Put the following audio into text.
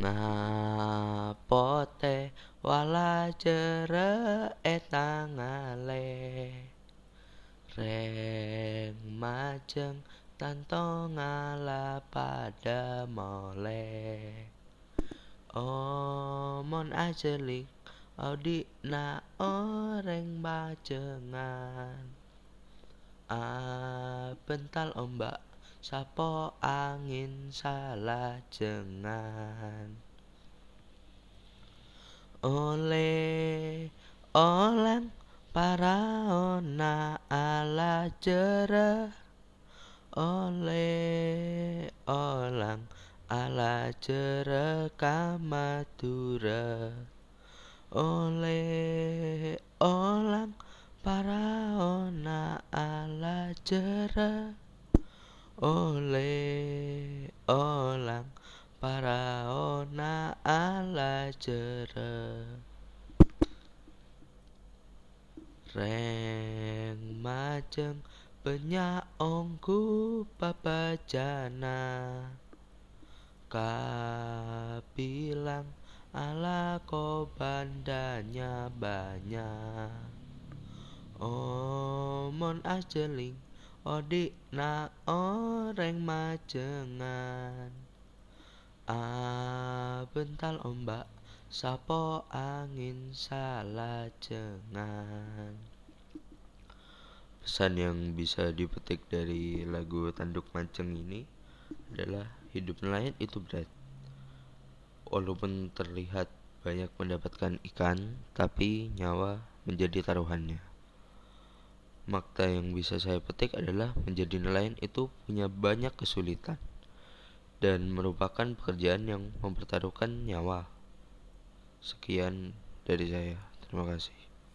ngapote wala jere etangale reng majeng tanto ngala pada mole. Omon ajelik audi na oreng bajengan. A bental ombak sapa angin salajengan? Oleh oleng paraona ala jere oleh olang ala jere kamadure oleh olang paraona ala jere oleh olang para ona ala jere reng majeng penyaongku papajana. Kapilang ala ko bandanya banyak. Omon ajeling Odik na oreng majengan A bental ombak Sapo angin salah jengan Pesan yang bisa dipetik dari lagu Tanduk Manceng ini adalah hidup nelayan itu berat. Walaupun terlihat banyak mendapatkan ikan, tapi nyawa menjadi taruhannya. Makta yang bisa saya petik adalah menjadi nelayan itu punya banyak kesulitan dan merupakan pekerjaan yang mempertaruhkan nyawa. Sekian dari saya. Terima kasih.